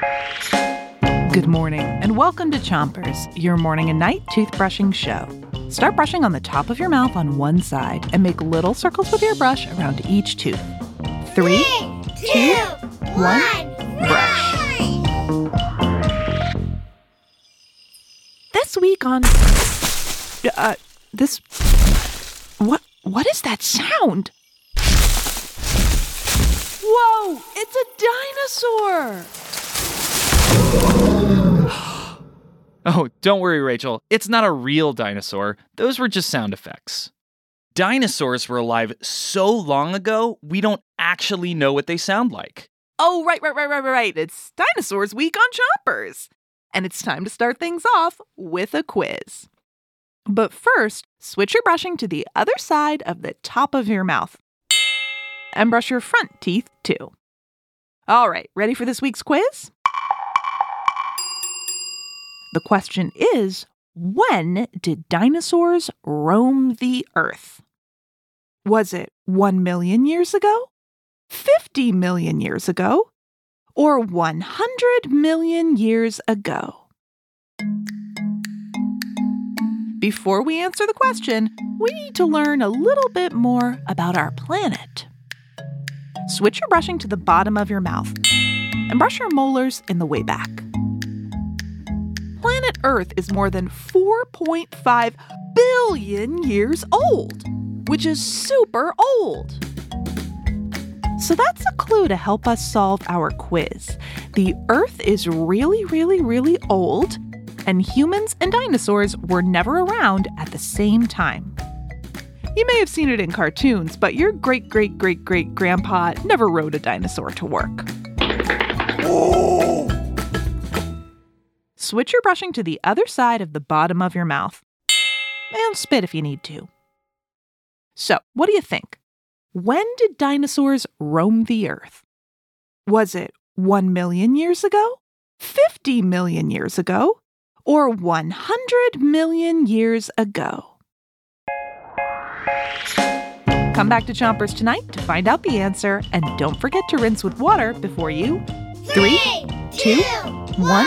Good morning, and welcome to Chompers, your morning and night toothbrushing show. Start brushing on the top of your mouth on one side and make little circles with your brush around each tooth. Three, two, one, brush. This week on. Uh, this. What? What is that sound? Whoa! It's a dinosaur! Oh, don't worry, Rachel. It's not a real dinosaur. Those were just sound effects. Dinosaurs were alive so long ago, we don't actually know what they sound like. Oh, right, right, right, right, right. It's Dinosaurs Week on Chompers. And it's time to start things off with a quiz. But first, switch your brushing to the other side of the top of your mouth. And brush your front teeth too. All right, ready for this week's quiz? The question is when did dinosaurs roam the earth? Was it 1 million years ago, 50 million years ago, or 100 million years ago? Before we answer the question, we need to learn a little bit more about our planet. Switch your brushing to the bottom of your mouth and brush your molars in the way back. Earth is more than 4.5 billion years old, which is super old. So that's a clue to help us solve our quiz. The Earth is really, really, really old, and humans and dinosaurs were never around at the same time. You may have seen it in cartoons, but your great great great great grandpa never rode a dinosaur to work. Switch your brushing to the other side of the bottom of your mouth. And spit if you need to. So, what do you think? When did dinosaurs roam the earth? Was it 1 million years ago, 50 million years ago, or 100 million years ago? Come back to Chompers tonight to find out the answer, and don't forget to rinse with water before you. Three, two, one.